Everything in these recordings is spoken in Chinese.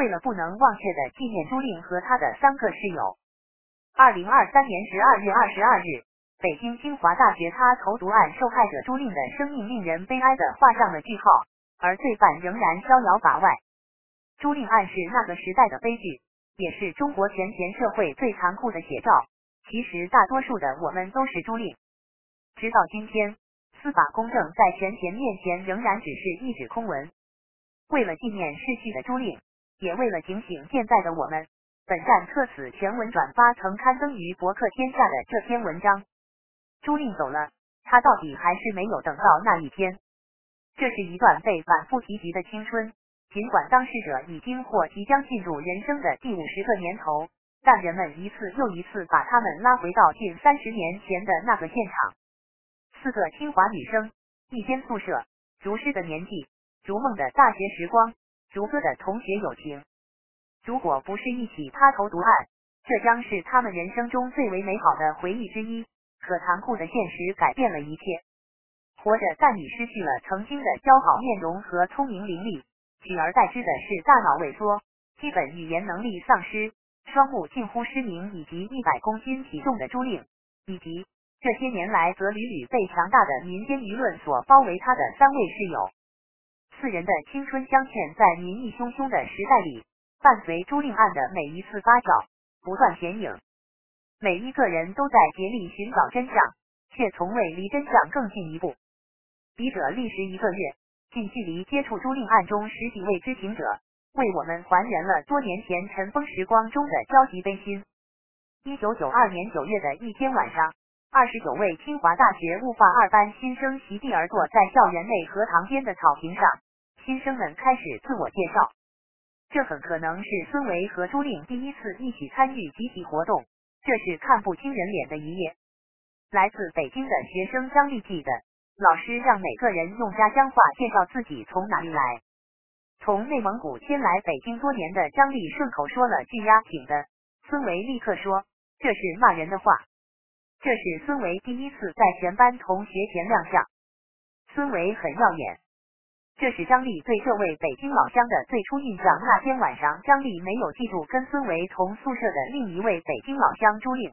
为了不能忘却的纪念朱令和他的三个室友，二零二三年十二月二十二日，北京清华大学他投毒案受害者朱令的生命令人悲哀的画上了句号，而罪犯仍然逍遥法外。朱令案是那个时代的悲剧，也是中国前前社会最残酷的写照。其实，大多数的我们都是朱令。直到今天，司法公正在前嫌面前仍然只是一纸空文。为了纪念逝去的朱令，也为了警醒现在的我们，本站特此全文转发曾刊登于博客天下的这篇文章。朱令走了，他到底还是没有等到那一天。这是一段被反复提及的青春，尽管当事者已经或即将进入人生的第五十个年头，但人们一次又一次把他们拉回到近三十年前的那个现场。四个清华女生，一间宿舍，如诗的年纪，如梦的大学时光，如歌的同学友情。如果不是一起他投毒案，这将是他们人生中最为美好的回忆之一。可残酷的现实改变了一切。活着，但你失去了曾经的姣好面容和聪明伶俐，取而代之的是大脑萎缩、基本语言能力丧失、双目近乎失明，以及一百公斤体重的朱令，以及。这些年来，则屡屡被强大的民间舆论所包围。他的三位室友，四人的青春镶嵌，在民意汹汹的时代里，伴随朱令案的每一次发酵，不断显影。每一个人都在竭力寻找真相，却从未离真相更进一步。笔者历时一个月，近距离接触朱令案中十几位知情者，为我们还原了多年前尘封时光中的焦急悲心。一九九二年九月的一天晚上。二十九位清华大学物化二班新生席地而坐在校园内荷塘边的草坪上，新生们开始自我介绍。这很可能是孙维和朱令第一次一起参与集体活动。这是看不清人脸的一页。来自北京的学生张立记得老师让每个人用家乡话介绍自己从哪里来。从内蒙古迁来北京多年的张立顺口说了句“呀挺的”，孙维立刻说这是骂人的话。这是孙维第一次在全班同学前亮相，孙维很耀眼。这是张丽对这位北京老乡的最初印象。那天晚上，张丽没有记住跟孙维同宿舍的另一位北京老乡朱令。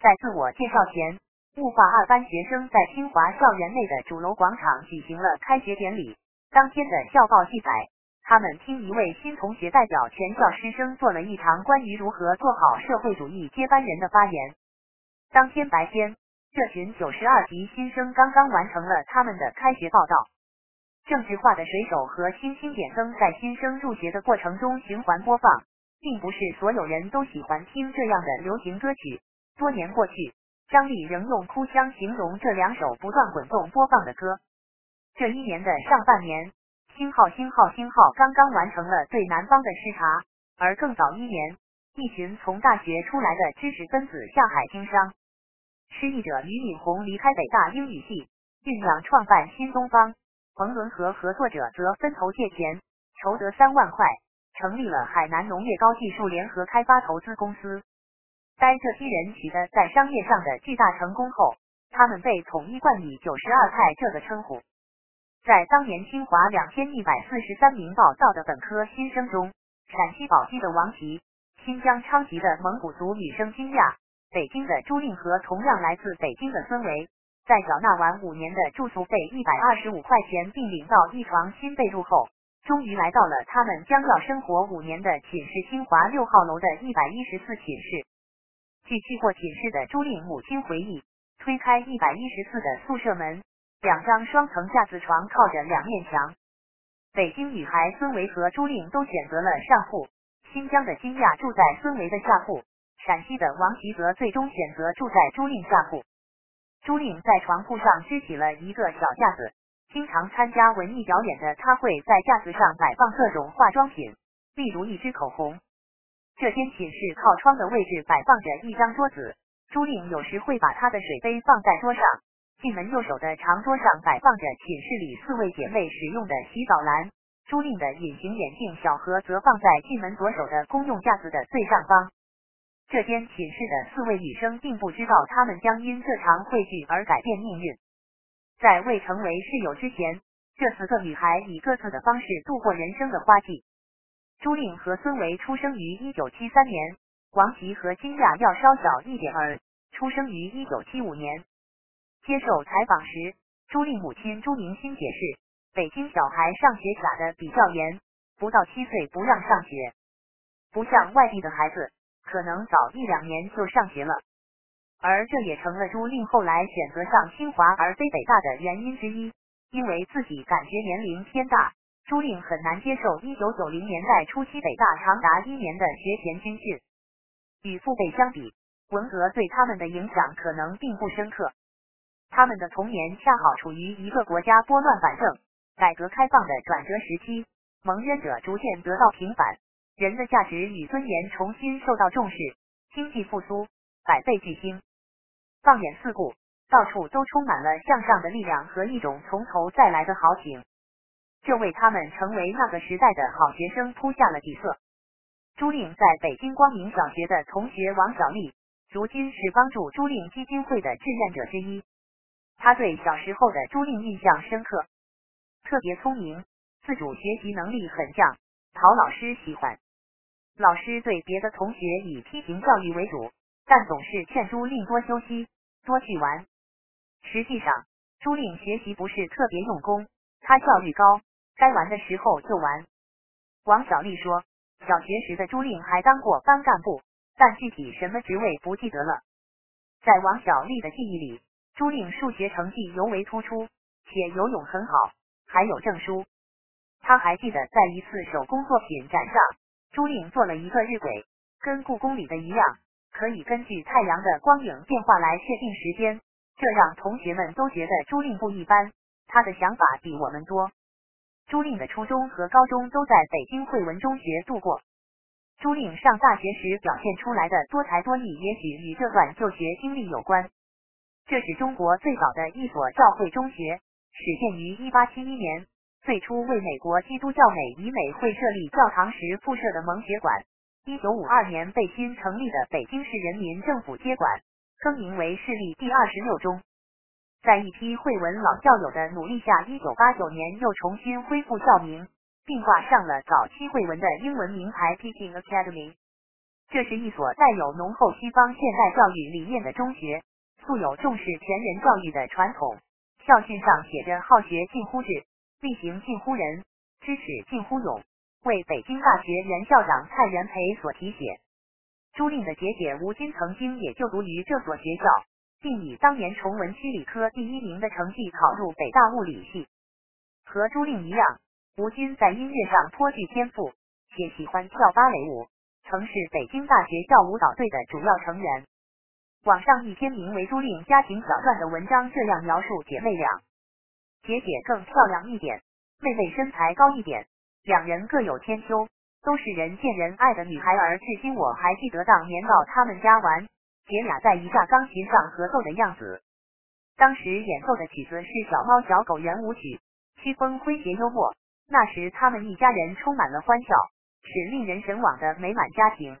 在自我介绍前，物化二班学生在清华校园内的主楼广场举行了开学典礼。当天的校报记载，他们听一位新同学代表全校师生做了一场关于如何做好社会主义接班人的发言。当天白天，这群九十二级新生刚刚完成了他们的开学报道。政治化的水手和星星点灯在新生入学的过程中循环播放，并不是所有人都喜欢听这样的流行歌曲。多年过去，张丽仍用哭腔形容这两首不断滚动播放的歌。这一年的上半年，星号星号星号刚刚完成了对南方的视察，而更早一年，一群从大学出来的知识分子下海经商。失意者俞敏洪离开北大英语系，酝酿创办新东方。冯仑和合作者则分头借钱，筹得三万块，成立了海南农业高技术联合开发投资公司。待这批人取得在商业上的巨大成功后，他们被统一冠以“九十二派”这个称呼。在当年清华两千一百四十三名报到的本科新生中，陕西宝鸡的王琦，新疆昌吉的蒙古族女生金亚。北京的朱令和同样来自北京的孙维，在缴纳完五年的住宿费一百二十五块钱，并领到一床新被褥后，终于来到了他们将要生活五年的寝室——清华六号楼的一百一十四寝室。据去过寝室的朱令母亲回忆，推开一百一十四的宿舍门，两张双层架子床靠着两面墙。北京女孩孙维和朱令都选择了上铺，新疆的金亚住在孙维的下铺。陕西的王吉则最终选择住在朱令下铺。朱令在床铺上支起了一个小架子，经常参加文艺表演的他会在架子上摆放各种化妆品，例如一支口红。这间寝室靠窗的位置摆放着一张桌子，朱令有时会把他的水杯放在桌上。进门右手的长桌上摆放着寝室里四位姐妹使用的洗澡篮，朱令的隐形眼镜小盒则放在进门左手的公用架子的最上方。这间寝室的四位女生并不知道，她们将因这场汇聚而改变命运。在未成为室友之前，这四个女孩以各自的方式度过人生的花季。朱令和孙维出生于一九七三年，王琦和金亚要稍小一点儿，出生于一九七五年。接受采访时，朱令母亲朱明心解释，北京小孩上学卡的比较严，不到七岁不让上学，不像外地的孩子，可能早一两年就上学了。而这也成了朱令后来选择上清华而非北大的原因之一，因为自己感觉年龄偏大，朱令很难接受一九九零年代初期北大长达一年的学前军训。与父辈相比，文革对他们的影响可能并不深刻。他们的童年恰好处于一个国家拨乱反正、改革开放的转折时期，蒙冤者逐渐得到平反，人的价值与尊严重新受到重视，经济复苏，百废俱兴。放眼四顾，到处都充满了向上的力量和一种从头再来的豪情，这为他们成为那个时代的好学生铺下了底色。朱令在北京光明小学的同学王小丽，如今是帮助朱令基金会的志愿者之一。他对小时候的朱令印象深刻，特别聪明，自主学习能力很强，讨老师喜欢。老师对别的同学以批评教育为主，但总是劝朱令多休息，多去玩。实际上，朱令学习不是特别用功，他效率高，该玩的时候就玩。王小丽说，小学时的朱令还当过班干部，但具体什么职位不记得了。在王小丽的记忆里。朱令数学成绩尤为突出，且游泳很好，还有证书。他还记得在一次手工作品展上，朱令做了一个日晷，跟故宫里的一样，可以根据太阳的光影变化来确定时间。这让同学们都觉得朱令不一般，他的想法比我们多。朱令的初中和高中都在北京汇文中学度过。朱令上大学时表现出来的多才多艺，也许与这段就学经历有关。这是中国最早的一所教会中学，始建于一八七一年，最初为美国基督教美以美会设立教堂时附设的蒙学馆。一九五二年被新成立的北京市人民政府接管，更名为市立第二十六中。在一批惠文老教友的努力下，一九八九年又重新恢复校名，并挂上了早期惠文的英文名牌 Peking Academy。这是一所带有浓厚西方现代教育理念的中学。素有重视全人教育的传统，校训上写着“好学近乎智，力行近乎仁，知耻近乎勇”，为北京大学原校长蔡元培所题写。朱令的姐姐吴军曾经也就读于这所学校，并以当年崇文区理科第一名的成绩考入北大物理系。和朱令一样，吴军在音乐上颇具天赋，且喜欢跳芭蕾舞，曾是北京大学校舞蹈队的主要成员。网上一篇名为《朱令家庭小传》的文章这样描述姐妹俩：姐姐更漂亮一点，妹妹身材高一点，两人各有千秋，都是人见人爱的女孩儿。至今我还记得当年到他们家玩，姐俩在一架钢琴上合奏的样子。当时演奏的曲子是《小猫小狗圆舞曲》，曲风诙谐幽默。那时他们一家人充满了欢笑，是令人神往的美满家庭。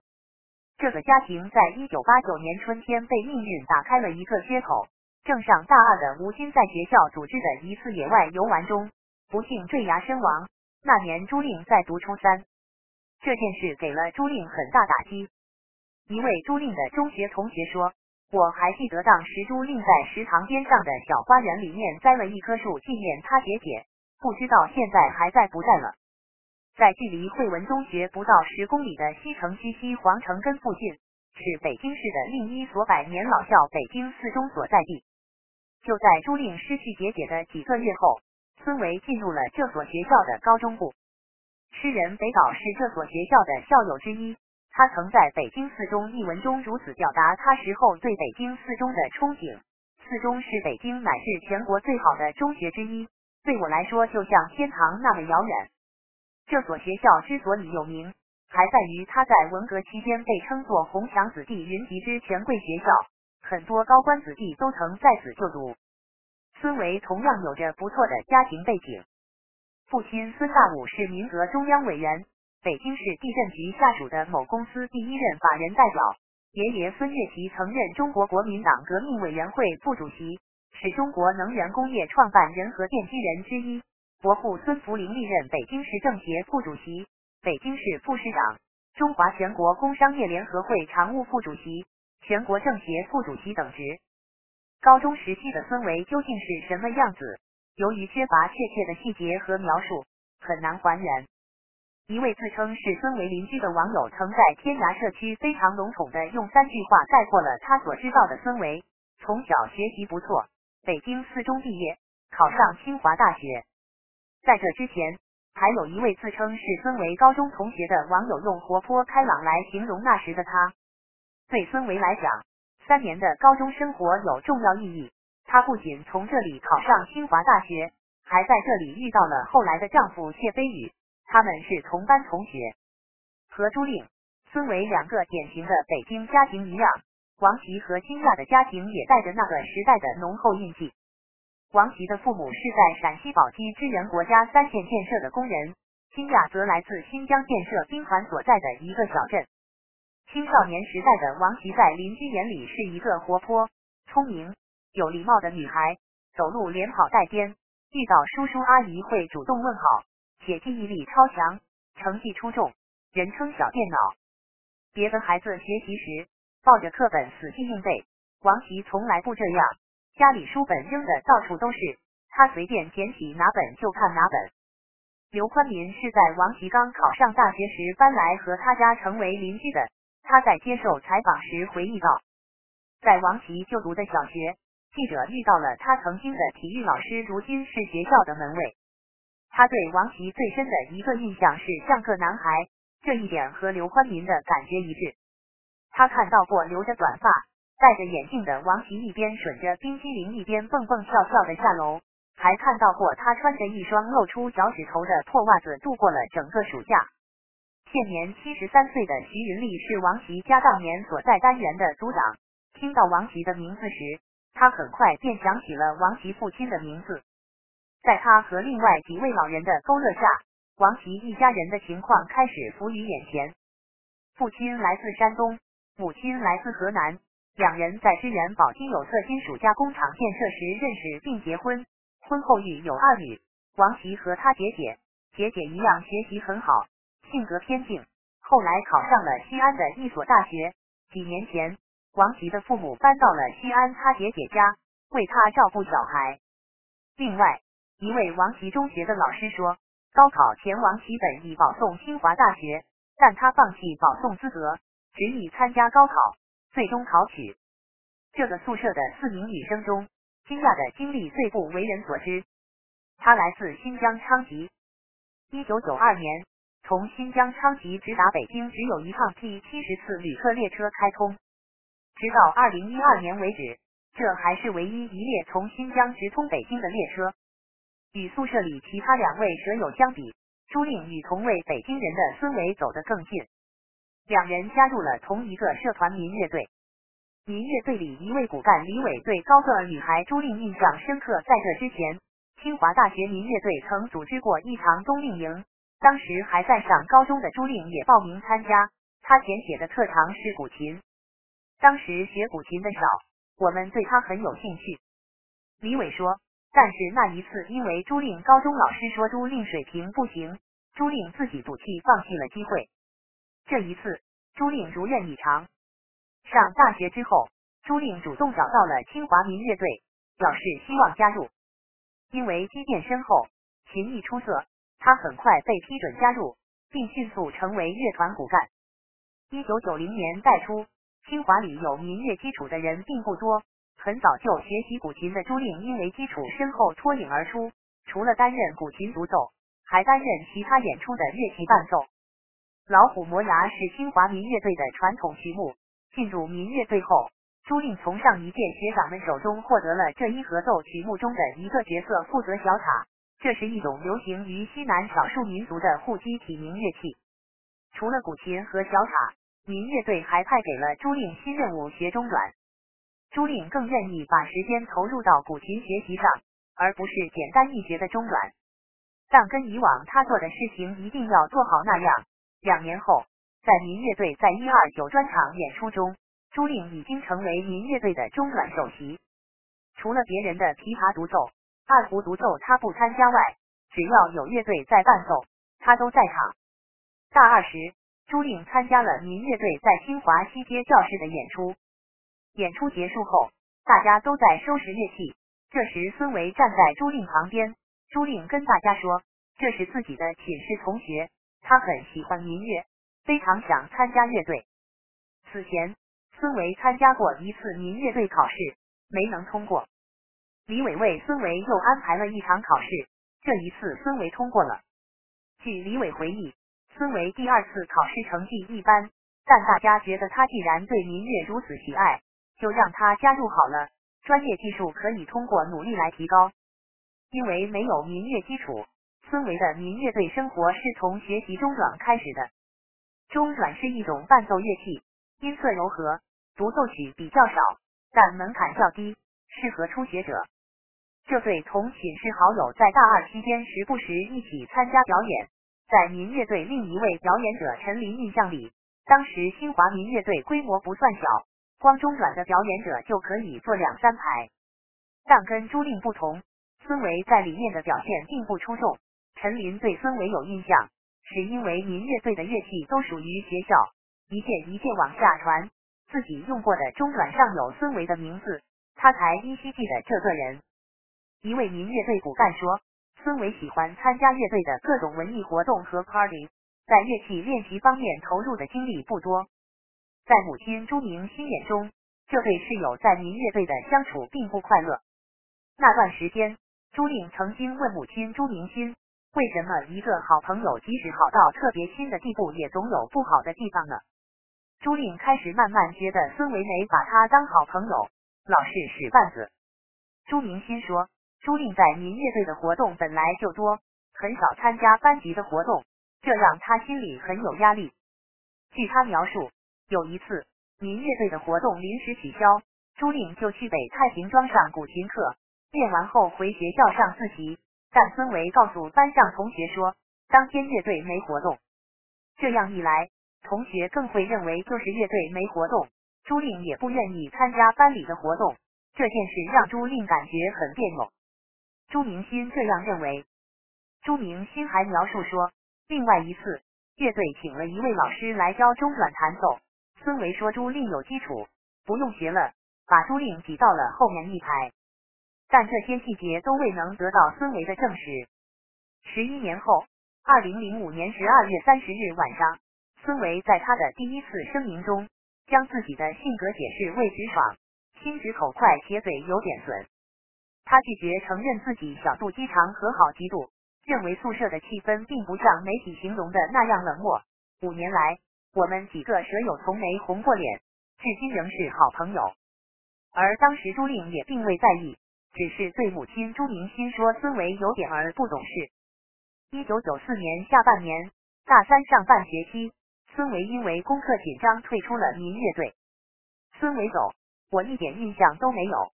这个家庭在一九八九年春天被命运打开了一个缺口。正上大二的吴金在学校组织的一次野外游玩中，不幸坠崖身亡。那年朱令在读初三，这件事给了朱令很大打击。一位朱令的中学同学说：“我还记得当时朱令在食堂边上的小花园里面栽了一棵树纪念他姐姐，不知道现在还在不在了。”在距离汇文中学不到十公里的西城区西皇城根附近，是北京市的另一所百年老校——北京四中所在地。就在朱令失去姐姐的几个月后，孙维进入了这所学校的高中部。诗人北岛是这所学校的校友之一，他曾在《北京四中》一文中如此表达他时候对北京四中的憧憬：四中是北京乃至全国最好的中学之一，对我来说就像天堂那么遥远。这所学校之所以有名，还在于它在文革期间被称作“红墙子弟云集之权贵学校”，很多高官子弟都曾在此就读。孙维同样有着不错的家庭背景，父亲孙大武是民革中央委员，北京市地震局下属的某公司第一任法人代表；爷爷孙岳祺曾任中国国民党革命委员会副主席，是中国能源工业创办人和奠基人之一。伯父孙福林历任北京市政协副主席，北京市副市长，中华全国工商业联合会常务副主席，全国政协副主席等职。高中时期的孙维究竟是什么样子？由于缺乏确切的细节和描述，很难还原。一位自称是孙维邻居的网友，曾在天涯社区非常笼统的用三句话概括了他所知道的孙维：从小学习不错，北京四中毕业，考上清华大学。在这之前，还有一位自称是孙维高中同学的网友，用活泼开朗来形容那时的他。对孙维来讲，三年的高中生活有重要意义。他不仅从这里考上清华大学，还在这里遇到了后来的丈夫谢飞宇。他们是同班同学，和朱令、孙维两个典型的北京家庭一样，王琦和金亚的家庭也带着那个时代的浓厚印记。王琦的父母是在陕西宝鸡支援国家三线建设的工人，金亚则来自新疆建设兵团所在的一个小镇。青少年时代的王琦在邻居眼里是一个活泼、聪明、有礼貌的女孩，走路连跑带颠，遇到叔叔阿姨会主动问好。且记忆力超强，成绩出众，人称小电脑。别的孩子学习时抱着课本死记硬背，王琦从来不这样。家里书本扔的到处都是，他随便捡起哪本就看哪本。刘宽民是在王琦刚考上大学时搬来和他家成为邻居的。他在接受采访时回忆道，在王琦就读的小学，记者遇到了他曾经的体育老师，如今是学校的门卫。他对王琦最深的一个印象是像个男孩，这一点和刘欢民的感觉一致。他看到过留着短发、戴着眼镜的王琦一边吮着冰激凌一边蹦蹦跳跳的下楼，还看到过他穿着一双露出脚趾头的破袜子度过了整个暑假。现年七十三岁的徐云丽是王琦家当年所在单元的组长。听到王琦的名字时，他很快便想起了王琦父亲的名字。在他和另外几位老人的勾勒下，王琦一家人的情况开始浮于眼前。父亲来自山东，母亲来自河南，两人在支援宝鸡有色金属加工厂建设时认识并结婚，婚后育有二女。王琦和他姐姐姐姐一样，学习很好，性格偏静。后来考上了西安的一所大学。几年前，王琦的父母搬到了西安他姐姐家，为他照顾小孩。另外，一位王琦中学的老师说，高考前王琦本已保送清华大学，但他放弃保送资格，执意参加高考，最终考取。这个宿舍的四名女生中，金亚的经历最不为人所知。她来自新疆昌吉，一九九二年从新疆昌吉直达北京只有一趟 T 七十次旅客列车开通，直到二零一二年为止，这还是唯一一列从新疆直通北京的列车。与宿舍里其他两位舍友相比，朱令与同为北京人的孙伟走得更近。两人加入了同一个社团民乐队。民乐队里一位骨干李伟对高个女孩朱令印象深刻。在这之前，清华大学民乐队曾组织过一场冬令营，当时还在上高中的朱令也报名参加。他填写的特长是古琴，当时学古琴的少，我们对他很有兴趣。李伟说。但是那一次，因为朱令高中老师说朱令水平不行，朱令自己赌气放弃了机会。这一次，朱令如愿以偿。上大学之后，朱令主动找到了清华民乐队，表示希望加入。因为积淀深厚，琴艺出色，他很快被批准加入，并迅速成为乐团骨干。一九九零年代初，清华里有民乐基础的人并不多。很早就学习古琴的朱令，因为基础深厚脱颖而出。除了担任古琴独奏，还担任其他演出的乐器伴奏。老虎磨牙是清华民乐队的传统曲目。进入民乐队后，朱令从上一届学长们手中获得了这一合奏曲目中的一个角色，负责小塔。这是一种流行于西南少数民族的护基体鸣乐器。除了古琴和小塔，民乐队还派给了朱令新任务学中阮。朱令更愿意把时间投入到古琴学习上，而不是简单易学的中阮。但跟以往他做的事情一定要做好那样。两年后，在民乐队在一二九专场演出中，朱令已经成为民乐队的中阮首席。除了别人的琵琶独奏、二胡独奏他不参加外，只要有乐队在伴奏，他都在场。大二时，朱令参加了民乐队在清华西街教室的演出。演出结束后，大家都在收拾乐器。这时，孙维站在朱令旁边。朱令跟大家说：“这是自己的寝室同学，他很喜欢民乐，非常想参加乐队。”此前，孙维参加过一次民乐队考试，没能通过。李伟为孙维又安排了一场考试，这一次孙维通过了。据李伟回忆，孙维第二次考试成绩一般，但大家觉得他既然对民乐如此喜爱，就让他加入好了。专业技术可以通过努力来提高。因为没有民乐基础，孙维的民乐队生活是从学习中阮开始的。中阮是一种伴奏乐器，音色柔和，独奏曲比较少，但门槛较低，适合初学者。这对同寝室好友在大二期间时不时一起参加表演。在民乐队另一位表演者陈琳印象里，当时新华民乐队规模不算小。光中阮的表演者就可以坐两三排，但跟朱令不同，孙维在里面的表现并不出众。陈琳对孙维有印象，是因为民乐队的乐器都属于学校，一件一件往下传，自己用过的中阮上有孙维的名字，他才依稀记得这个人。一位民乐队骨干说，孙维喜欢参加乐队的各种文艺活动和 party，在乐器练习方面投入的精力不多。在母亲朱明心眼中，这对室友在民乐队的相处并不快乐。那段时间，朱令曾经问母亲朱明心，为什么一个好朋友即使好到特别亲的地步，也总有不好的地方呢？朱令开始慢慢觉得孙维没把他当好朋友，老是使绊子。朱明心说，朱令在民乐队的活动本来就多，很少参加班级的活动，这让他心里很有压力。据他描述。有一次，民乐队的活动临时取消，朱令就去北太平庄上古琴课，练完后回学校上自习。但孙维告诉班上同学说，当天乐队没活动。这样一来，同学更会认为就是乐队没活动，朱令也不愿意参加班里的活动。这件事让朱令感觉很别扭。朱明新这样认为。朱明新还描述说，另外一次，乐队请了一位老师来教中阮弹奏。孙维说：“朱令有基础，不用学了，把朱令挤到了后面一排。”但这些细节都未能得到孙维的证实。十一年后，二零零五年十二月三十日晚上，孙维在他的第一次声明中，将自己的性格解释为直爽、心直口快且嘴有点损。他拒绝承认自己小肚鸡肠和好嫉妒，认为宿舍的气氛并不像媒体形容的那样冷漠。五年来。我们几个舍友从没红过脸，至今仍是好朋友。而当时朱令也并未在意，只是对母亲朱明心说孙维有点儿不懂事。一九九四年下半年，大三上半学期，孙维因为功课紧张退出了民乐队。孙维走，我一点印象都没有。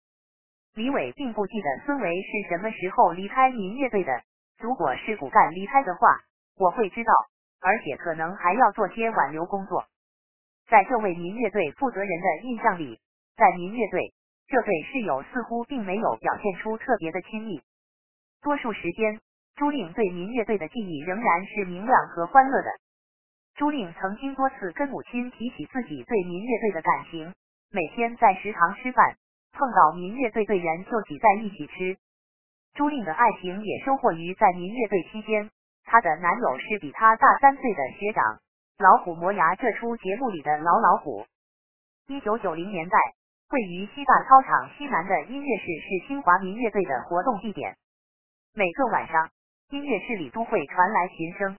李伟并不记得孙维是什么时候离开民乐队的。如果是骨干离开的话，我会知道。而且可能还要做些挽留工作。在这位民乐队负责人的印象里，在民乐队，这对室友似乎并没有表现出特别的亲密。多数时间，朱令对民乐队的记忆仍然是明亮和欢乐的。朱令曾经多次跟母亲提起自己对民乐队的感情，每天在食堂吃饭，碰到民乐队队员就挤在一起吃。朱令的爱情也收获于在民乐队期间。她的男友是比她大三岁的学长，《老虎磨牙》这出节目里的老老虎。一九九零年代，位于西大操场西南的音乐室是清华民乐队的活动地点。每个晚上，音乐室里都会传来琴声，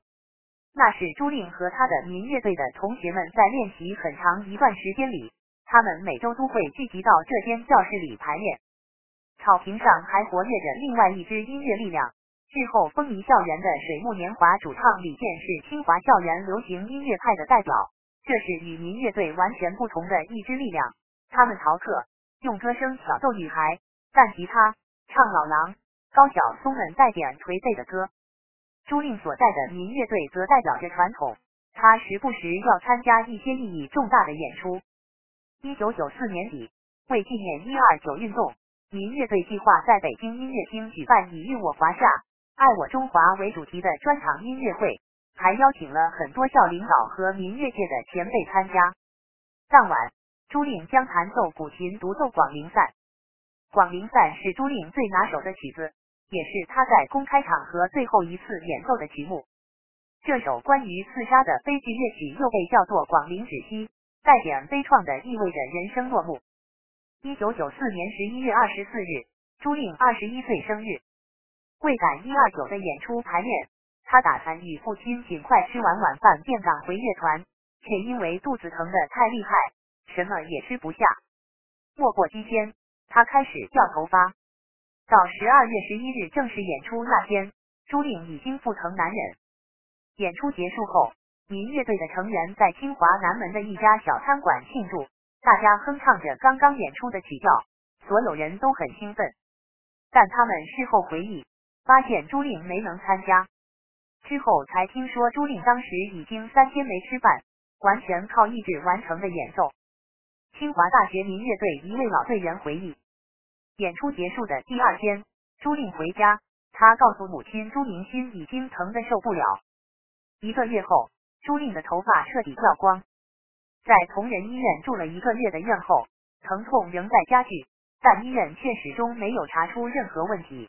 那是朱令和他的民乐队的同学们在练习很长一段时间里，他们每周都会聚集到这间教室里排练。草坪上还活跃着另外一支音乐力量。日后风靡校园的水木年华主唱李健是清华校园流行音乐派的代表，这是与民乐队完全不同的一支力量。他们逃课，用歌声挑逗女孩，弹吉他，唱老狼、高晓松们带点颓废的歌。朱令所在的民乐队则代表着传统，他时不时要参加一些意义重大的演出。一九九四年底，为纪念一二九运动，民乐队计划在北京音乐厅举办以“与我华夏”。爱我中华为主题的专场音乐会，还邀请了很多校领导和民乐界的前辈参加。当晚，朱令将弹奏古琴独奏《广陵散》。《广陵散》是朱令最拿手的曲子，也是他在公开场合最后一次演奏的曲目。这首关于刺杀的悲剧乐曲又被叫做《广陵止息》，带点悲怆的意味着人生落幕。一九九四年十一月二十四日，朱令二十一岁生日。为赶一二九的演出排练，他打算与父亲尽快吃完晚饭便赶回乐团，却因为肚子疼的太厉害，什么也吃不下。没过几天，他开始掉头发。到十二月十一日正式演出那天，朱令已经腹疼难忍。演出结束后，民乐队的成员在清华南门的一家小餐馆庆祝，大家哼唱着刚刚演出的曲调，所有人都很兴奋。但他们事后回忆。发现朱令没能参加，之后才听说朱令当时已经三天没吃饭，完全靠意志完成的演奏。清华大学民乐队一位老队员回忆，演出结束的第二天，朱令回家，他告诉母亲朱明心已经疼得受不了。一个月后，朱令的头发彻底掉光，在同仁医院住了一个月的院后，疼痛仍在加剧，但医院却始终没有查出任何问题。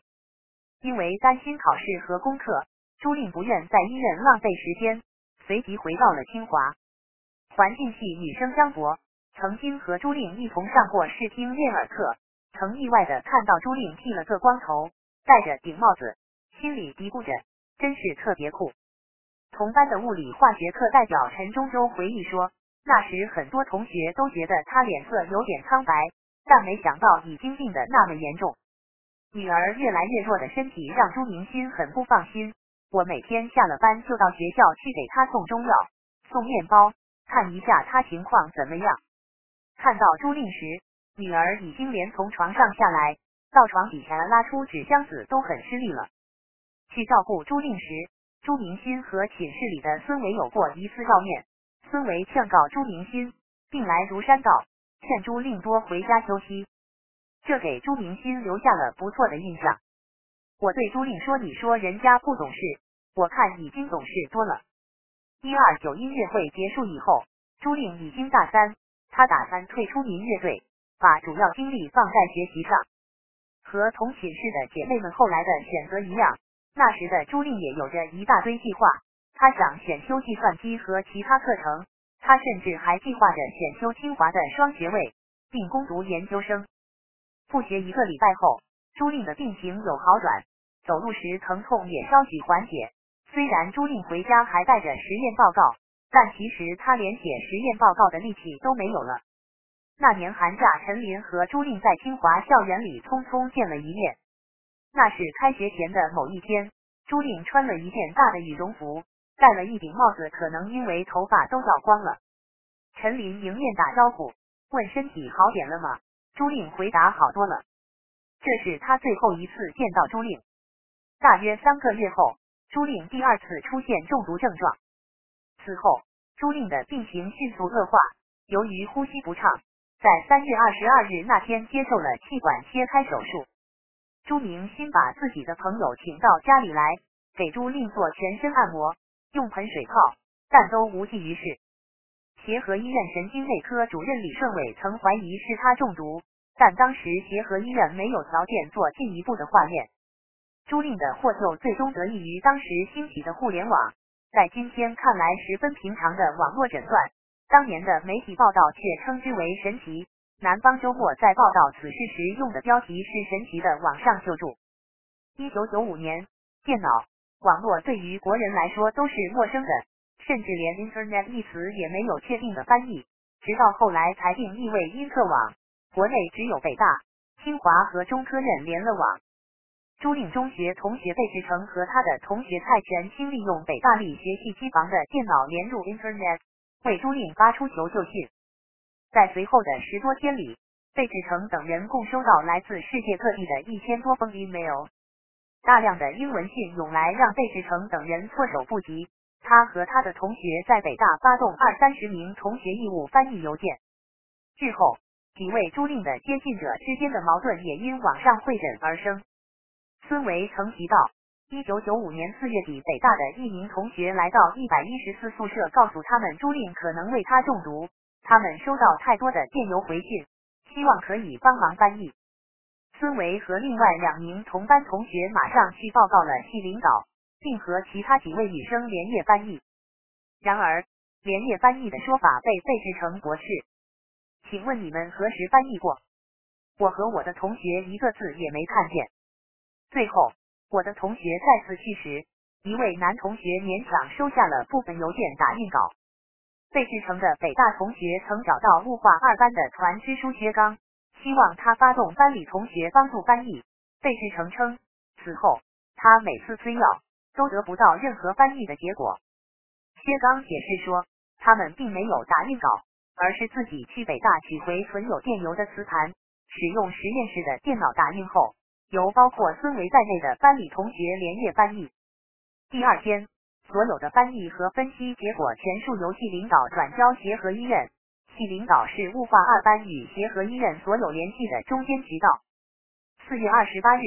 因为担心考试和功课，朱令不愿在医院浪费时间，随即回到了清华。环境系女生江博曾经和朱令一同上过视听练耳课，曾意外的看到朱令剃了个光头，戴着顶帽子，心里嘀咕着，真是特别酷。同班的物理化学课代表陈中洲回忆说，那时很多同学都觉得他脸色有点苍白，但没想到已经病得那么严重。女儿越来越弱的身体让朱明心很不放心。我每天下了班就到学校去给她送中药、送面包，看一下她情况怎么样。看到朱令时，女儿已经连从床上下来，到床底下拉出纸箱子都很吃力了。去照顾朱令时，朱明心和寝室里的孙维有过一次照面。孙维劝告朱明心，病来如山倒，劝朱令多回家休息。这给朱明心留下了不错的印象。我对朱令说：“你说人家不懂事，我看已经懂事多了。”一二九音乐会结束以后，朱令已经大三，他打算退出民乐队，把主要精力放在学习上。和同寝室的姐妹们后来的选择一样，那时的朱令也有着一大堆计划。他想选修计算机和其他课程，他甚至还计划着选修清华的双学位，并攻读研究生。复学一个礼拜后，朱令的病情有好转，走路时疼痛也稍许缓解。虽然朱令回家还带着实验报告，但其实他连写实验报告的力气都没有了。那年寒假，陈林和朱令在清华校园里匆匆见了一面。那是开学前的某一天，朱令穿了一件大的羽绒服，戴了一顶帽子，可能因为头发都掉光了。陈林迎面打招呼，问身体好点了吗？朱令回答好多了，这是他最后一次见到朱令。大约三个月后，朱令第二次出现中毒症状。此后，朱令的病情迅速恶化，由于呼吸不畅，在三月二十二日那天接受了气管切开手术。朱明新把自己的朋友请到家里来，给朱令做全身按摩，用盆水泡，但都无济于事。协和医院神经内科主任李顺伟曾怀疑是他中毒，但当时协和医院没有条件做进一步的化验。朱令的获救最终得益于当时兴起的互联网，在今天看来十分平常的网络诊断，当年的媒体报道却称之为神奇。南方周末在报道此事时用的标题是“神奇的网上救助”。一九九五年，电脑、网络对于国人来说都是陌生的。甚至连 Internet 一词也没有确定的翻译，直到后来才定义为音色网。国内只有北大、清华和中科院连了网。朱令中学同学贝志成和他的同学蔡全清利用北大力学系机房的电脑连入 Internet，为朱令发出求救信。在随后的十多天里，贝志成等人共收到来自世界各地的一千多封 email，大量的英文信涌来，让贝志成等人措手不及。他和他的同学在北大发动二三十名同学义务翻译邮件。之后，几位朱令的接近者之间的矛盾也因网上会诊而生。孙维曾提到，一九九五年四月底，北大的一名同学来到一百一十四宿舍，告诉他们朱令可能为他中毒。他们收到太多的电邮回信，希望可以帮忙翻译。孙维和另外两名同班同学马上去报告了系领导，并和其他几位女生连夜翻译。然而，连夜翻译的说法被废置成驳斥。请问你们何时翻译过？我和我的同学一个字也没看见。最后。我的同学再次去时，一位男同学勉强收下了部分邮件打印稿。费志成的北大同学曾找到物化二班的团支书薛刚，希望他发动班里同学帮助翻译。费志成称，此后他每次催要都得不到任何翻译的结果。薛刚解释说，他们并没有打印稿，而是自己去北大取回存有电邮的磁盘，使用实验室的电脑打印后。由包括孙维在内的班里同学连夜翻译。第二天，所有的翻译和分析结果全数由系领导转交协和医院。系领导是物化二班与协和医院所有联系的中间渠道。四月二十八日，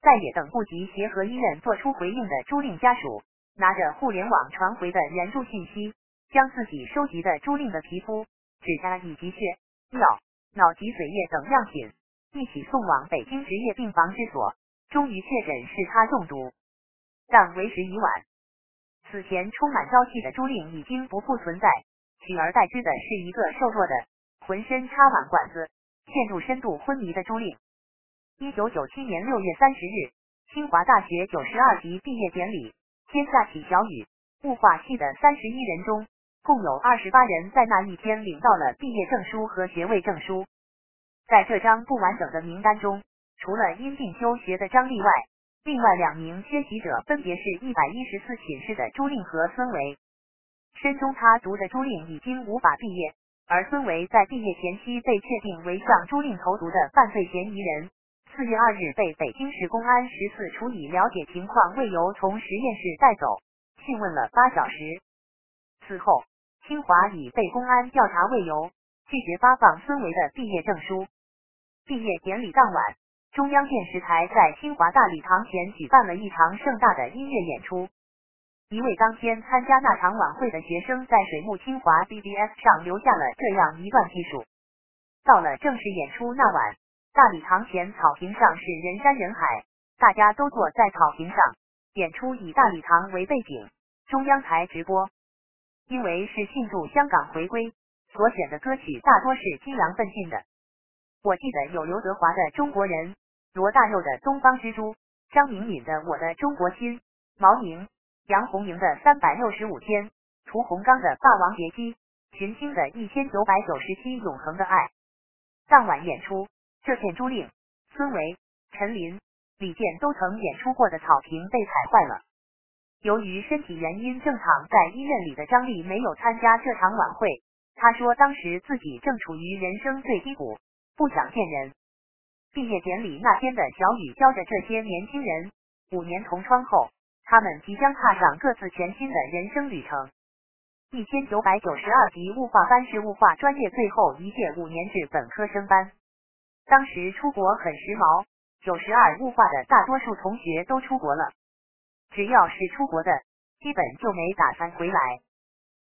在也等不及协和医院做出回应的朱令家属，拿着互联网传回的援助信息，将自己收集的朱令的皮肤、指甲以及血、尿、脑脊髓液等样品。一起送往北京职业病防治所，终于确诊是他中毒，但为时已晚。此前充满朝气的朱令已经不复存在，取而代之的是一个瘦弱的、浑身插满管子、陷入深度昏迷的朱令。一九九七年六月三十日，清华大学九十二级毕业典礼，天下起小雨，物化系的三十一人中，共有二十八人在那一天领到了毕业证书和学位证书。在这张不完整的名单中，除了因病休学的张丽外，另外两名缺席者分别是一百一十四寝室的朱令和孙维。深中他读的朱令已经无法毕业，而孙维在毕业前夕被确定为向朱令投毒的犯罪嫌疑人。四月二日被北京市公安十四处以了解情况为由从实验室带走，讯问了八小时。此后，清华以被公安调查为由，拒绝发放孙维的毕业证书。毕业典礼当晚，中央电视台在清华大礼堂前举办了一场盛大的音乐演出。一位当天参加那场晚会的学生在水木清华 BBS 上留下了这样一段记述：到了正式演出那晚，大礼堂前草坪上是人山人海，大家都坐在草坪上。演出以大礼堂为背景，中央台直播。因为是庆祝香港回归，所选的歌曲大多是激昂奋进的。我记得有刘德华的《中国人》，罗大佑的《东方之珠》，张明敏的《我的中国心》，毛宁、杨红莹的《三百六十五天》，屠洪刚的《霸王别姬》，群星的《一千九百九十七永恒的爱》。当晚演出，这片朱令、孙维、陈琳、李健都曾演出过的草坪被踩坏了。由于身体原因，正躺在医院里的张丽没有参加这场晚会。他说，当时自己正处于人生最低谷。不想见人。毕业典礼那天的小雨教着这些年轻人，五年同窗后，他们即将踏上各自全新的人生旅程。一千九百九十二级物化班是物化专业最后一届五年制本科生班。当时出国很时髦，九十二物化的大多数同学都出国了。只要是出国的，基本就没打算回来。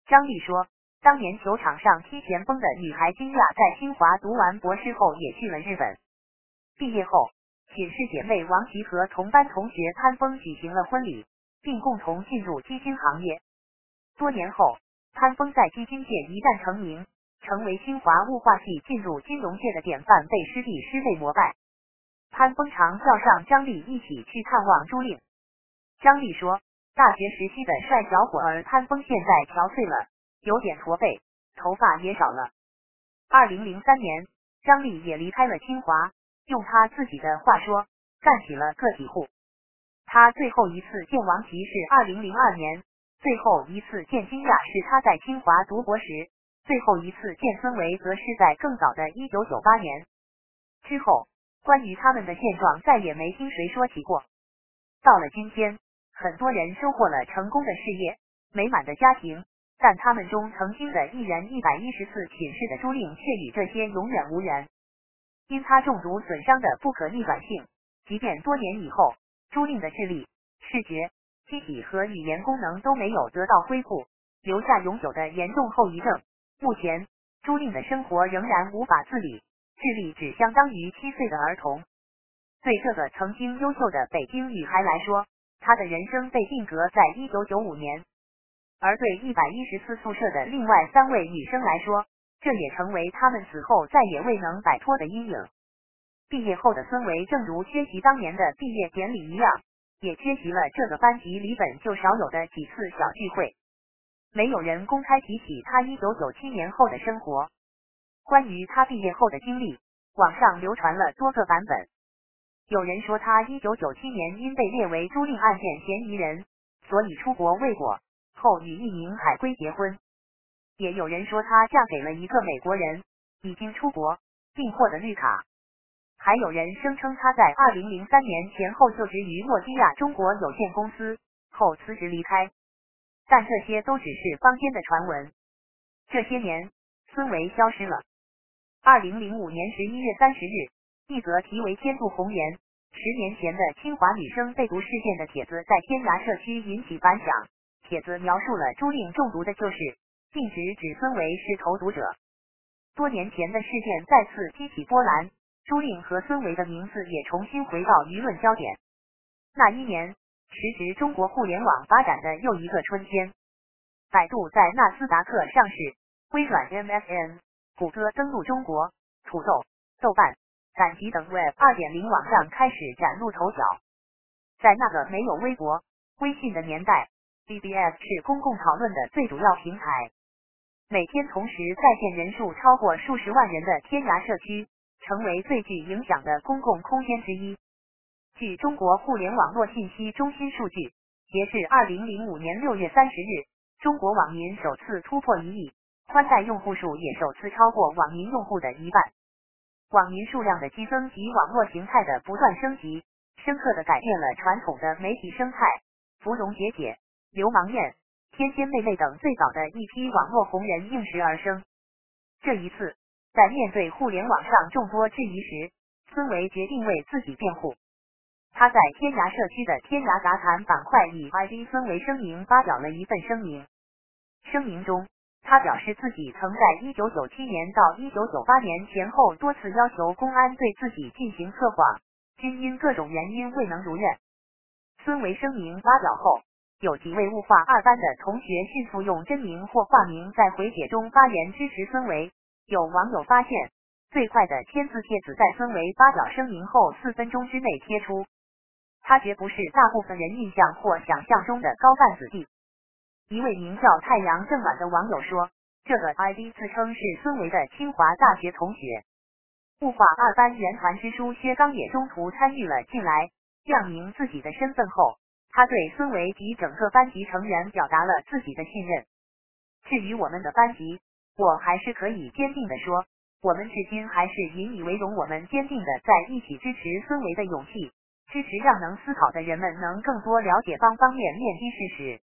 张丽说。当年球场上踢前锋的女孩金亚，在清华读完博士后也去了日本。毕业后，寝室姐妹王琦和同班同学潘峰举行了婚礼，并共同进入基金行业。多年后，潘峰在基金界一战成名，成为清华物化系进入金融界的典范，被师弟师妹膜拜。潘峰常叫上张丽一起去探望朱令。张丽说，大学时期的帅小伙儿潘峰现在憔悴了。有点驼背，头发也少了。二零零三年，张丽也离开了清华，用他自己的话说，干起了个体户。他最后一次见王琦是二零零二年，最后一次见金亚是他在清华读博时，最后一次见孙维则是在更早的一九九八年。之后，关于他们的现状再也没听谁说起过。到了今天，很多人收获了成功的事业，美满的家庭。但他们中曾经的一人一百一十四寝室的朱令却与这些永远无缘，因他中毒损伤的不可逆转性，即便多年以后，朱令的智力、视觉、机体和语言功能都没有得到恢复，留下永久的严重后遗症。目前，朱令的生活仍然无法自理，智力只相当于七岁的儿童。对这个曾经优秀的北京女孩来说，她的人生被定格在一九九五年；而对一百一十四宿舍的另外三位女生来说，这也成为他们死后再也未能摆脱的阴影。毕业后的孙维，正如缺席当年的毕业典礼一样，也缺席了这个班级里本就少有的几次小聚会。没有人公开提起他一九九七年后的生活。关于他毕业后的经历，网上流传了多个版本。有人说他一九九七年因被列为租赁案件嫌疑人，所以出国未果，后与一名海归结婚。也有人说她嫁给了一个美国人，已经出国并获得绿卡。还有人声称她在二零零三年前后就职于诺基亚中国有限公司，后辞职离开。但这些都只是坊间的传闻。这些年，孙维消失了。二零零五年十一月三十日，一则题为“天妒红颜，十年前的清华女生被毒事件”的帖子在天涯社区引起反响。帖子描述了朱令中毒的旧事。并指指孙维是投毒者。多年前的事件再次激起波澜，朱令和孙维的名字也重新回到舆论焦点。那一年，时值中国互联网发展的又一个春天。百度在纳斯达克上市，微软 MSN，谷歌登陆中国，土豆、豆瓣、赶集等 Web 二点零网站开始崭露头角。在那个没有微博、微信的年代，BBS 是公共讨论的最主要平台。每天同时在线人数超过数十万人的天涯社区，成为最具影响的公共空间之一。据中国互联网络信息中心数据，截至二零零五年六月三十日，中国网民首次突破一亿，宽带用户数也首次超过网民用户的一半。网民数量的激增及网络形态的不断升级，深刻的改变了传统的媒体生态。芙蓉姐姐、流氓燕。天仙妹妹等最早的一批网络红人应时而生。这一次，在面对互联网上众多质疑时，孙维决定为自己辩护。他在天涯社区的天涯杂谈板块以 ID 孙维声明发表了一份声明。声明中，他表示自己曾在1997年到1998年前后多次要求公安对自己进行测谎，均因各种原因未能如愿。孙维声明发表后。有几位物化二班的同学迅速用真名或化名在回帖中发言支持孙维。有网友发现，最快的签字帖子在孙维发表声明后四分钟之内贴出。他绝不是大部分人印象或想象中的高干子弟。一位名叫太阳正晚的网友说，这个 ID 自称是孙维的清华大学同学。物化二班原团支书薛刚也中途参与了进来，亮明自己的身份后。他对孙维及整个班级成员表达了自己的信任。至于我们的班级，我还是可以坚定的说，我们至今还是引以为荣。我们坚定的在一起支持孙维的勇气，支持让能思考的人们能更多了解方方面面的事实。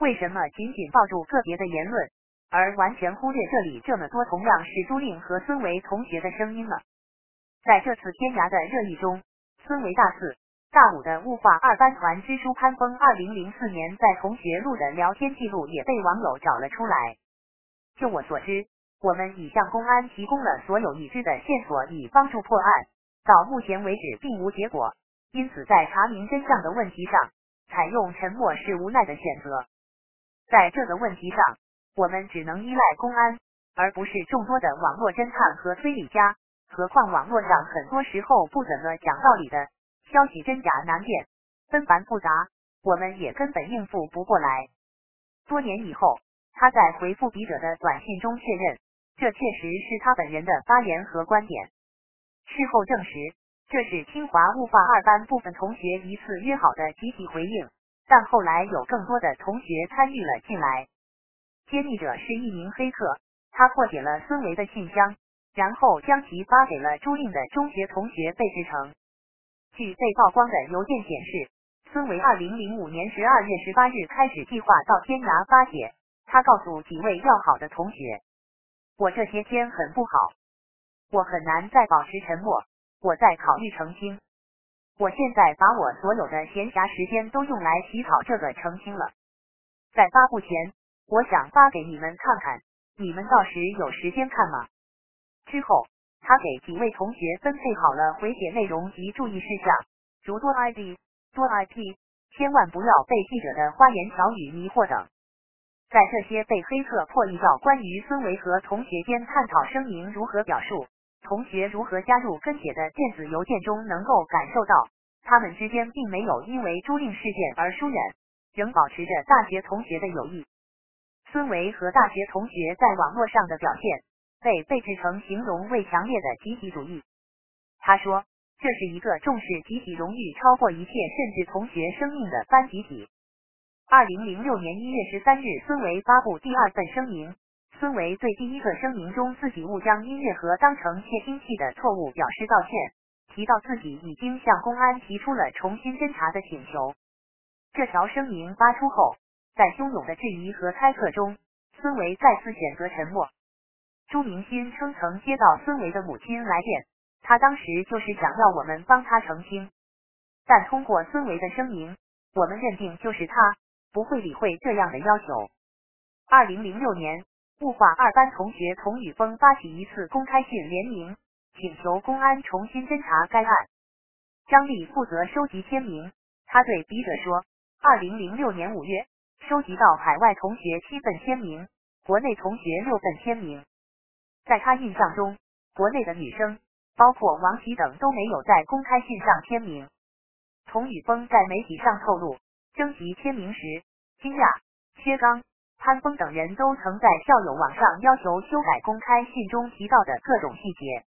为什么仅仅抱住个别的言论，而完全忽略这里这么多同样是朱令和孙维同学的声音呢？在这次天涯的热议中，孙维大四。大五的物化二班团支书潘峰，二零零四年在同学录的聊天记录也被网友找了出来。就我所知，我们已向公安提供了所有已知的线索，以帮助破案。到目前为止，并无结果，因此在查明真相的问题上，采用沉默是无奈的选择。在这个问题上，我们只能依赖公安，而不是众多的网络侦探和推理家。何况网络上很多时候不怎么讲道理的。消息真假难辨，纷繁复杂，我们也根本应付不过来。多年以后，他在回复笔者的短信中确认，这确实是他本人的发言和观点。事后证实，这是清华物化二班部分同学一次约好的集体回应，但后来有更多的同学参与了进来。揭秘者是一名黑客，他破解了孙维的信箱，然后将其发给了朱令的中学同学贝志成。据被曝光的邮件显示，孙维二零零五年十二月十八日开始计划到天涯发帖。他告诉几位要好的同学：“我这些天很不好，我很难再保持沉默，我在考虑澄清。”我现在把我所有的闲暇时间都用来起草这个澄清了。在发布前，我想发给你们看看，你们到时有时间看吗？之后，他给几位同学分配好了回帖内容及注意事项，如多 ID、多 IP，千万不要被记者的花言巧语迷惑等。在这些被黑客破译到关于孙维和同学间探讨声明如何表述、同学如何加入跟帖的电子邮件中，能够感受到他们之间并没有因为租赁事件而疏远，仍保持着大学同学的友谊。孙维和大学同学在网络上的表现被被制成形容为强烈的集体主义。他说，这是一个重视集体荣誉超过一切，甚至同学生命的班集体。二零零六年一月十三日，孙维发布第二份声明。孙维对第一个声明中自己误将音乐盒当成窃听器的错误表示道歉，提到自己已经向公安提出了重新侦查的请求。这条声明发出后，在汹涌的质疑和猜测中，孙维再次选择沉默。朱明新称曾接到孙维的母亲来电，他当时就是想要我们帮他澄清，但通过孙维的声明，我们认定就是他。不会理会这样的要求。二零零六年，物化二班同学童宇峰发起一次公开信联名，请求公安重新侦查该案。张丽负责收集签名，他对笔者说：“二零零六年五月，收集到海外同学七份签名，国内同学六份签名。在他印象中，国内的女生，包括王琦等都没有在公开信上签名。”童宇峰在媒体上透露。征集签名时，金亚、薛刚、潘峰等人都曾在校友网上要求修改公开信中提到的各种细节。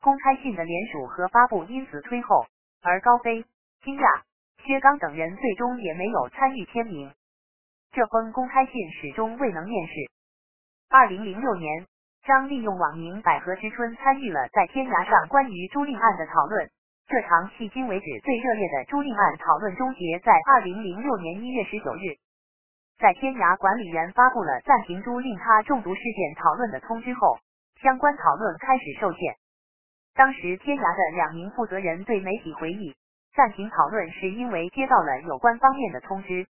公开信的联署和发布因此推后，而高飞、金亚、薛刚等人最终也没有参与签名。这封公开信始终未能面世。二零零六年，张利用网名“百合之春”参与了在天涯上关于朱令案的讨论。这场迄今为止最热烈的朱令案讨论终结在二零零六年一月十九日，在天涯管理员发布了暂停朱令他中毒事件讨论的通知后，相关讨论开始受限。当时天涯的两名负责人对媒体回忆，暂停讨论是因为接到了有关方面的通知。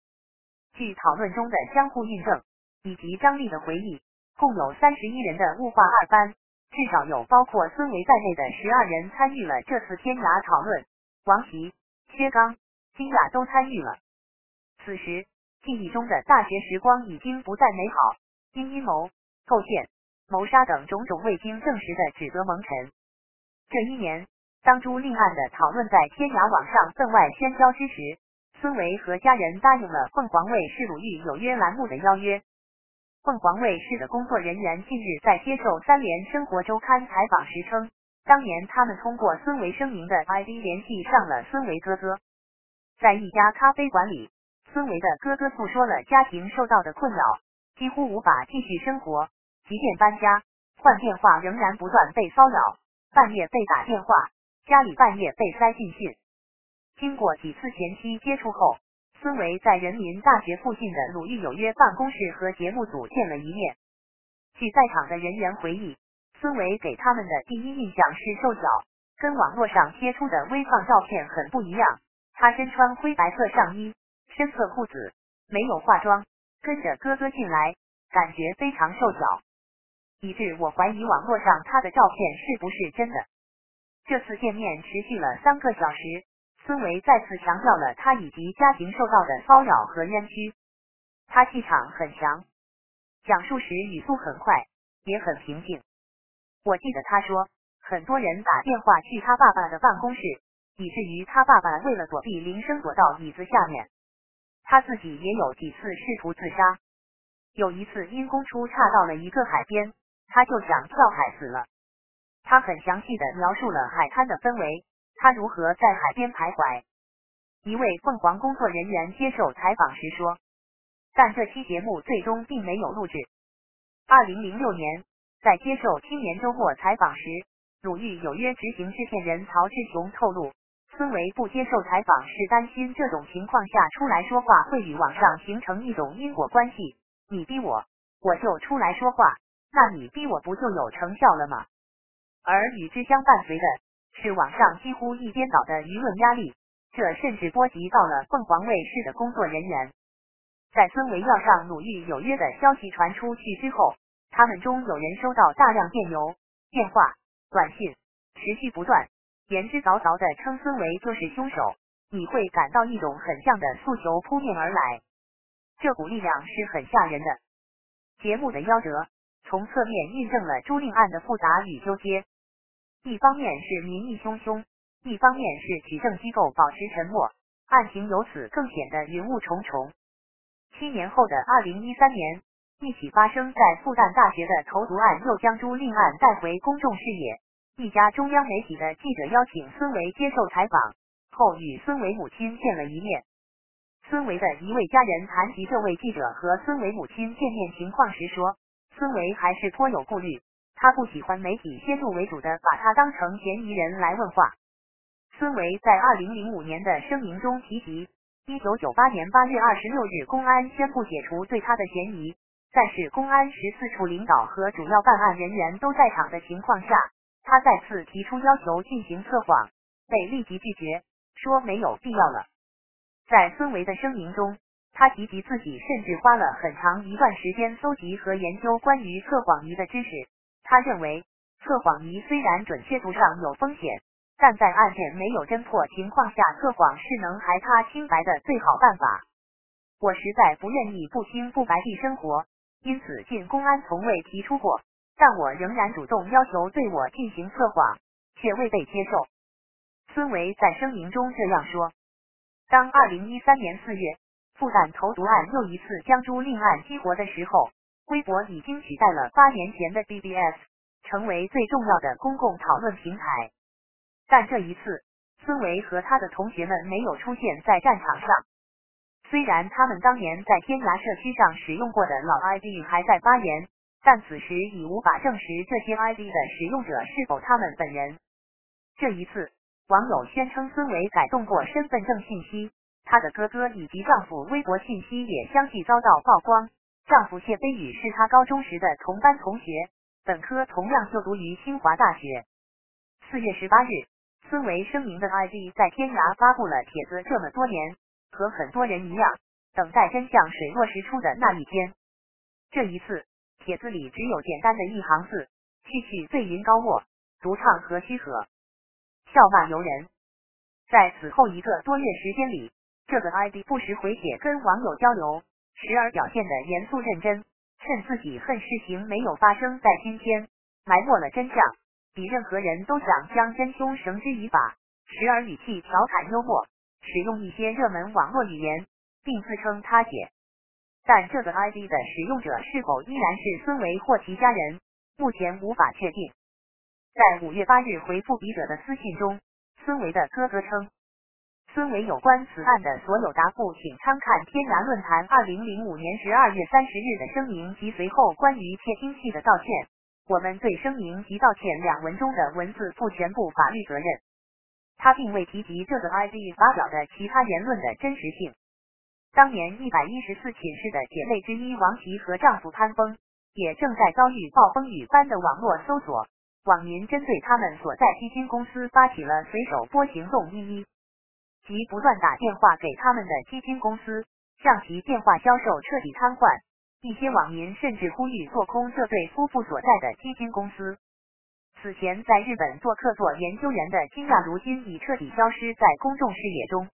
据讨论中的相互印证以及张丽的回忆，共有三十一人的物化二班。至少有包括孙维在内的十二人参与了这次天涯讨论，王琦、薛刚、金雅都参与了。此时，记忆中的大学时光已经不再美好，因阴谋、构陷、谋杀等种种未经证实的指责蒙尘。这一年，当初另案的讨论在天涯网上分外喧嚣之时，孙维和家人答应了凤凰卫视鲁豫有约栏目的邀约。凤凰卫视的工作人员近日在接受《三联生活周刊》采访时称，当年他们通过孙维声明的 ID 联系上了孙维哥哥，在一家咖啡馆里，孙维的哥哥诉说了家庭受到的困扰，几乎无法继续生活，即便搬家换电话，仍然不断被骚扰，半夜被打电话，家里半夜被塞进信。经过几次前期接触后。孙维在人民大学附近的鲁豫有约办公室和节目组见了一面。据在场的人员回忆，孙维给他们的第一印象是瘦小，跟网络上贴出的微胖照片很不一样。他身穿灰白色上衣、深色裤子，没有化妆，跟着哥哥进来，感觉非常瘦小，以致我怀疑网络上他的照片是不是真的。这次见面持续了三个小时。孙维再次强调了他以及家庭受到的骚扰和冤屈，他气场很强，讲述时语速很快，也很平静。我记得他说，很多人打电话去他爸爸的办公室，以至于他爸爸为了躲避铃声躲到椅子下面。他自己也有几次试图自杀，有一次因公出差到了一个海边，他就想跳海死了。他很详细的描述了海滩的氛围。他如何在海边徘徊？一位凤凰工作人员接受采访时说：“但这期节目最终并没有录制。”二零零六年，在接受青年周末采访时，鲁豫有约执行制片人曹志雄透露，孙维不接受采访是担心这种情况下出来说话会与网上形成一种因果关系，你逼我，我就出来说话，那你逼我不就有成效了吗？而与之相伴随的。是网上几乎一边倒的舆论压力，这甚至波及到了凤凰卫视的工作人员。在孙维要上鲁豫有约的消息传出去之后，他们中有人收到大量电邮、电话、短信，持续不断，言之凿凿的称孙维就是凶手。你会感到一种很像的诉求扑面而来，这股力量是很吓人的。节目的夭折，从侧面印证了朱令案的复杂与纠结。一方面是民意汹汹，一方面是举证机构保持沉默，案情由此更显得云雾重重。七年后的二零一三年，一起发生在复旦大学的投毒案又将朱令案带回公众视野。一家中央媒体的记者邀请孙维接受采访后，与孙维母亲见了一面。孙维的一位家人谈及这位记者和孙维母亲见面情况时说，孙维还是颇有顾虑。他不喜欢媒体先入为主的把他当成嫌疑人来问话。孙维在二零零五年的声明中提及，一九九八年八月二十六日，公安宣布解除对他的嫌疑，但是公安十四处领导和主要办案人员都在场的情况下，他再次提出要求进行测谎，被立即拒绝，说没有必要了。在孙维的声明中，他提及自己甚至花了很长一段时间搜集和研究关于测谎仪的知识。他认为，测谎仪虽然准确度上有风险，但在案件没有侦破情况下，测谎是能害他清白的最好办法。我实在不愿意不清不白地生活，因此进公安从未提出过，但我仍然主动要求对我进行测谎，却未被接受。孙维在声明中这样说：当二零一三年四月复旦投毒案又一次将朱令案激活的时候。微博已经取代了八年前的 BBS，成为最重要的公共讨论平台。但这一次，孙维和他的同学们没有出现在战场上。虽然他们当年在天涯社区上使用过的老 ID 还在发言，但此时已无法证实这些 ID 的使用者是否他们本人。这一次，网友宣称孙维改动过身份证信息，他的哥哥以及丈夫微博信息也相继遭到曝光。丈夫谢飞宇是她高中时的同班同学，本科同样就读于清华大学。四月十八日，孙维声明的 ID 在天涯发布了帖子，这么多年，和很多人一样，等待真相水落石出的那一天。这一次，帖子里只有简单的一行字：去去醉云高卧，独唱何须何，笑骂由人。在此后一个多月时间里，这个 ID 不时回帖跟网友交流。时而表现的严肃认真，趁自己恨事情没有发生在今天，埋没了真相，比任何人都想将真凶绳之以法；时而语气调侃幽默，使用一些热门网络语言，并自称他姐。但这个 ID 的使用者是否依然是孙维或其家人，目前无法确定。在五月八日回复笔者的私信中，孙维的哥哥称。孙伟有关此案的所有答复，请参看天涯论坛二零零五年十二月三十日的声明及随后关于窃听器的道歉。我们对声明及道歉两文中的文字负全部法律责任。他并未提及这个 ID 发表的其他言论的真实性。当年一百一十四寝室的姐妹之一王琦和丈夫潘峰，也正在遭遇暴风雨般的网络搜索，网民针对他们所在基金公司发起了随手播行动一一。即不断打电话给他们的基金公司，让其电话销售彻底瘫痪。一些网民甚至呼吁做空这对夫妇所在的基金公司。此前在日本做客做研究员的金亚，如今已彻底消失在公众视野中。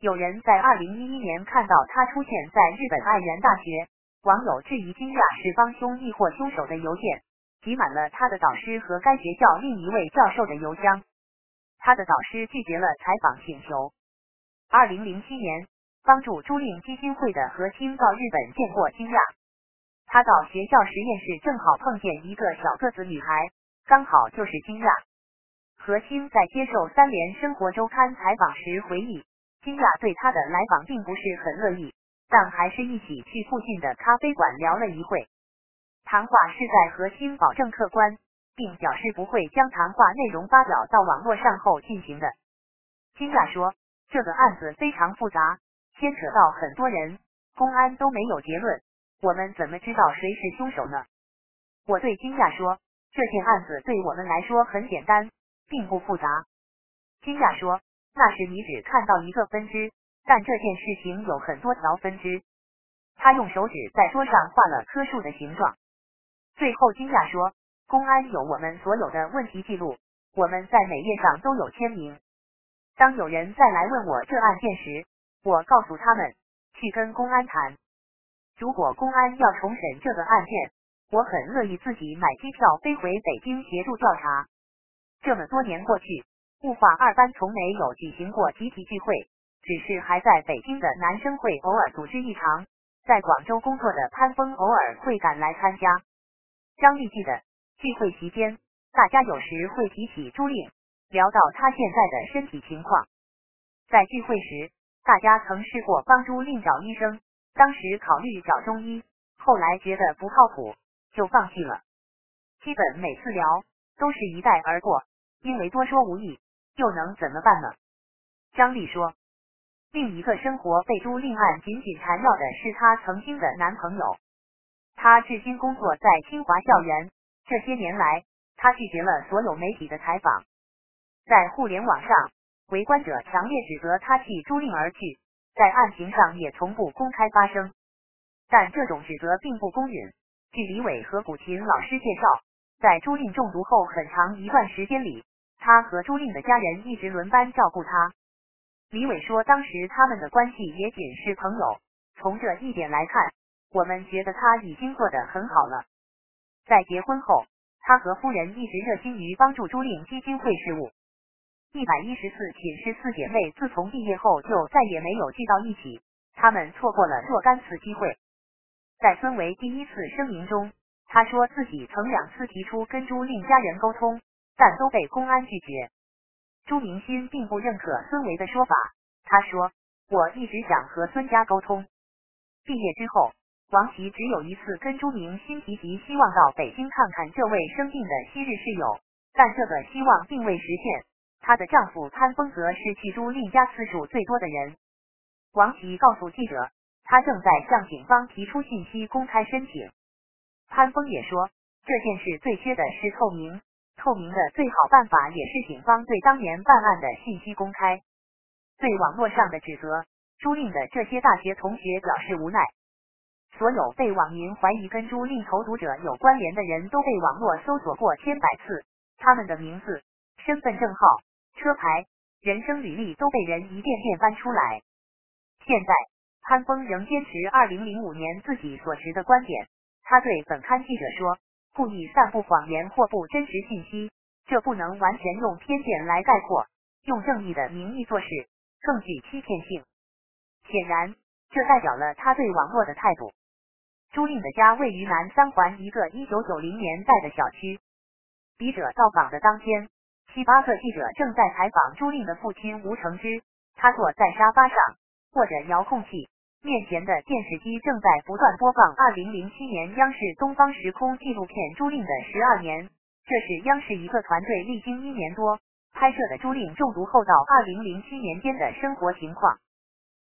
有人在二零一一年看到他出现在日本爱媛大学，网友质疑金亚是帮凶亦或凶手的邮件，挤满了他的导师和该学校另一位教授的邮箱。他的导师拒绝了采访请求。二零零七年，帮助朱令基金会的何清到日本见过金亚，他到学校实验室正好碰见一个小个子女孩，刚好就是金亚。何清在接受《三联生活周刊》采访时回忆，金亚对他的来访并不是很乐意，但还是一起去附近的咖啡馆聊了一会。谈话是在何清保证客观。并表示不会将谈话内容发表到网络上后进行的。金亚说，这个案子非常复杂，牵扯到很多人，公安都没有结论，我们怎么知道谁是凶手呢？我对金亚说，这件案子对我们来说很简单，并不复杂。金亚说，那是你只看到一个分支，但这件事情有很多条分支。他用手指在桌上画了棵树的形状。最后，金亚说，公安有我们所有的问题记录，我们在每页上都有签名。当有人再来问我这案件时，我告诉他们去跟公安谈。如果公安要重审这个案件，我很乐意自己买机票飞回北京协助调查。这么多年过去，物化二班从没有举行过集体聚会，只是还在北京的男生会偶尔组织一场。在广州工作的潘峰偶尔会赶来参加。张丽记得聚会期间，大家有时会提起朱令，聊到他现在的身体情况。在聚会时，大家曾试过帮朱令找医生，当时考虑找中医，后来觉得不靠谱，就放弃了。基本每次聊都是一带而过，因为多说无益，又能怎么办呢？张丽说。另一个生活被朱令案紧紧缠绕的是她曾经的男朋友。他至今工作在清华校园。这些年来，他拒绝了所有媒体的采访。在互联网上，围观者强烈指责他弃朱令而去，在案情上也从不公开发声。但这种指责并不公允。据李伟和古琴老师介绍，在朱令中毒后很长一段时间里，他和朱令的家人一直轮班照顾他。李伟说，当时他们的关系也仅是朋友。从这一点来看，我们觉得他已经做得很好了。在结婚后，他和夫人一直热心于帮助朱令基金会事务。一百一十四寝室四姐妹自从毕业后就再也没有聚到一起，他们错过了若干次机会。在孙维第一次声明中，他说自己曾两次提出跟朱令家人沟通，但都被公安拒绝。朱明新并不认可孙维的说法，他说：“我一直想和孙家沟通。”毕业之后，王琦只有一次跟朱明新提及希望到北京看看这位生病的昔日室友，但这个希望并未实现。她的丈夫潘峰则是去朱令家次数最多的人。王琦告诉记者，他正在向警方提出信息公开申请。潘峰也说，这件事最缺的是透明。透明的最好办法也是警方对当年办案的信息公开。对网络上的指责，朱令的这些大学同学表示无奈。所有被网民怀疑跟朱令投毒者有关联的人都被网络搜索过千百次，他们的名字、身份证号、车牌、人生履历都被人一遍遍翻出来。现在，潘峰仍坚持2005年自己所持的观点。他对本刊记者说。故意散布谎言或不真实信息，这不能完全用偏见来概括。用正义的名义做事，更具欺骗性。显然，这代表了他对网络的态度。朱令的家位于南三环一个一九九零年代的小区。笔者到访的当天，七八个记者正在采访朱令的父亲吴承之。他坐在沙发上，握着遥控器。面前的电视机正在不断播放2007年央视《东方时空》纪录片《朱令的十二年》，这是央视一个团队历经一年多拍摄的朱令中毒后到2007年间的生活情况。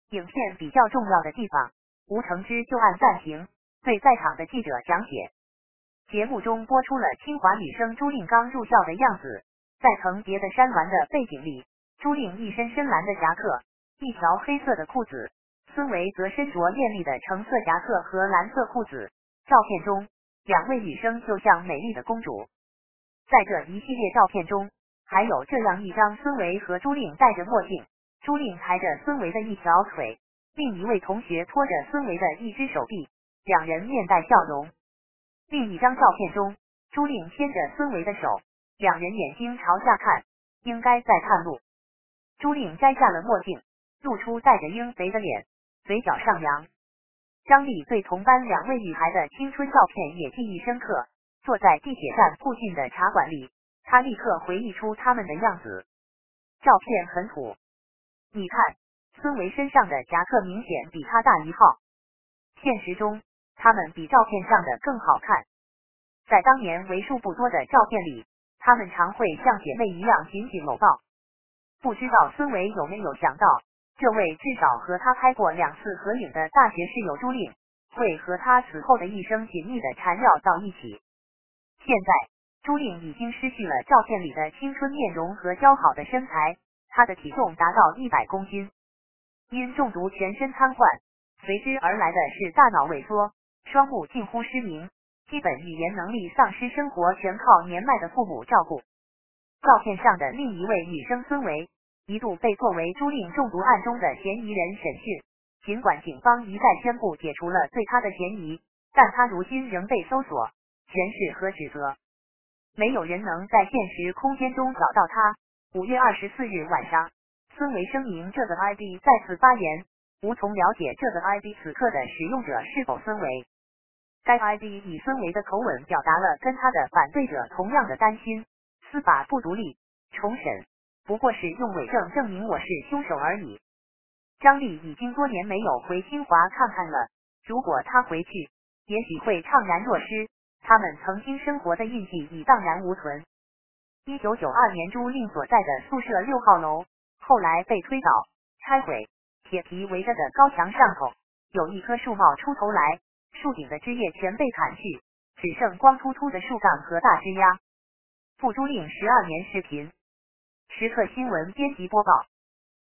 影片比较重要的地方，吴承之就按暂停，对在场的记者讲解。节目中播出了清华女生朱令刚入校的样子，在层叠的山峦的背景里，朱令一身深蓝的夹克，一条黑色的裤子。孙维则身着艳丽的橙色夹克和蓝色裤子。照片中，两位女生就像美丽的公主。在这一系列照片中，还有这样一张：孙维和朱令戴着墨镜，朱令抬着孙维的一条腿，另一位同学拖着孙维的一只手臂，两人面带笑容。另一张照片中，朱令牵着孙维的手，两人眼睛朝下看，应该在看路。朱令摘下了墨镜，露出带着鹰肥的脸。嘴角上扬，张丽对同班两位女孩的青春照片也记忆深刻。坐在地铁站附近的茶馆里，她立刻回忆出他们的样子。照片很土，你看，孙维身上的夹克明显比他大一号。现实中，他们比照片上的更好看。在当年为数不多的照片里，他们常会像姐妹一样紧紧搂抱。不知道孙维有没有想到？这位至少和他拍过两次合影的大学室友朱令，会和他此后的一生紧密的缠绕到一起。现在，朱令已经失去了照片里的青春面容和姣好的身材，他的体重达到一百公斤，因中毒全身瘫痪，随之而来的是大脑萎缩，双目近乎失明，基本语言能力丧失，生活全靠年迈的父母照顾。照片上的另一位女生孙维，一度被作为朱令中毒案中的嫌疑人审讯，尽管警方一再宣布解除了对他的嫌疑，但他如今仍被搜索、诠释和指责。没有人能在现实空间中找到他。五月二十四日晚上，孙维声明这个 ID 再次发言，无从了解这个 ID 此刻的使用者是否孙维。该 ID 以孙维的口吻表达了跟他的反对者同样的担心：司法不独立，重审不过是用伪证证明我是凶手而已。张丽已经多年没有回清华看看了，如果他回去，也许会怅然若失。他们曾经生活的印记已荡然无存。一九九二年，朱令所在的宿舍六号楼后来被推倒、拆毁，铁皮围着的高墙上头有一棵树冒出头来，树顶的枝叶全被砍去，只剩光秃秃的树干和大枝丫。付朱令十二年视频，时刻新闻编辑播报。